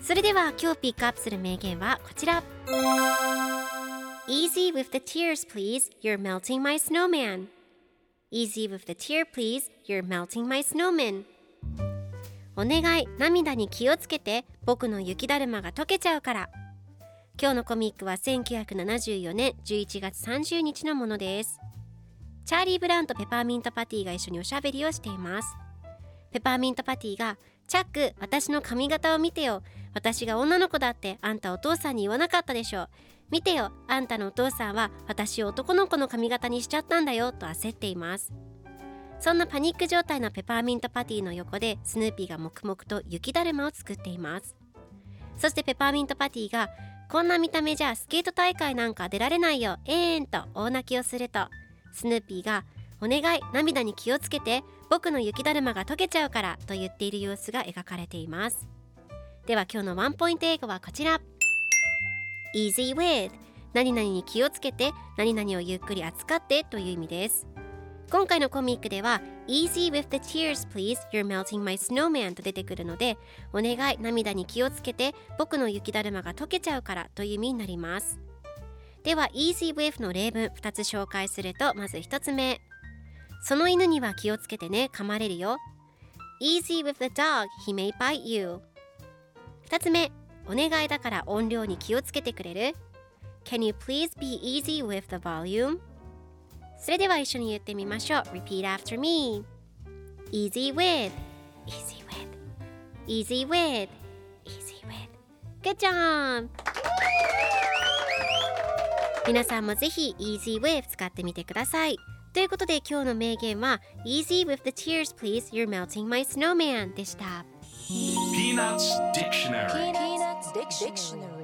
それでは今日ピックアップする名言はこちら。Easy with the tears please. You're melting my snowman. Easy with the tear please. You're melting my snowman. お願い涙に気をつけて。僕の雪だるまが溶けちゃうから。今日のコミックは1974年11月30日のものです。チャーリー・ブラウンとペパーミントパティが一緒におしゃべりをしています。ペパーミントパティがチャック私の髪型を見てよ。私が女の子だってあんたお父さんに言わなかったでしょう。見てよあんたのお父さんは私を男の子の髪型にしちゃったんだよと焦っています。そんなパニック状態のペパーミントパティの横でスヌーピーが黙々と雪だるまを作っています。そしてペパーミントパティがこんな見た目じゃスケート大会なんか出られないよ。えーんと大泣きをするとスヌーピーがお願い涙に気をつけて僕の雪だるまが溶けちゃうからと言っている様子が描かれています。では今日のワンポイント英語はこちら。Easy with 何々に気をつけて何々をゆっくり扱ってという意味です。今回のコミックでは Easy with the tears please you're melting my snowman と出てくるのでお願い涙に気をつけて僕の雪だるまが溶けちゃうからという意味になります。では Easy with の例文2つ紹介するとまず1つ目。その犬には気をつけてね噛まれるよ Easy with the dog he may bite you 2つ目お願いだから音量に気をつけてくれる Can you please be easy with the volume? それでは一緒に言ってみましょう Repeat after me Easy with Easy with Easy with Easy with Good job! 皆さんもぜひ Easy with 使ってみてくださいということで今日の名言は Easy with the tears please you're melting my snowman でした Peanuts Dictionary Peanuts Dictionary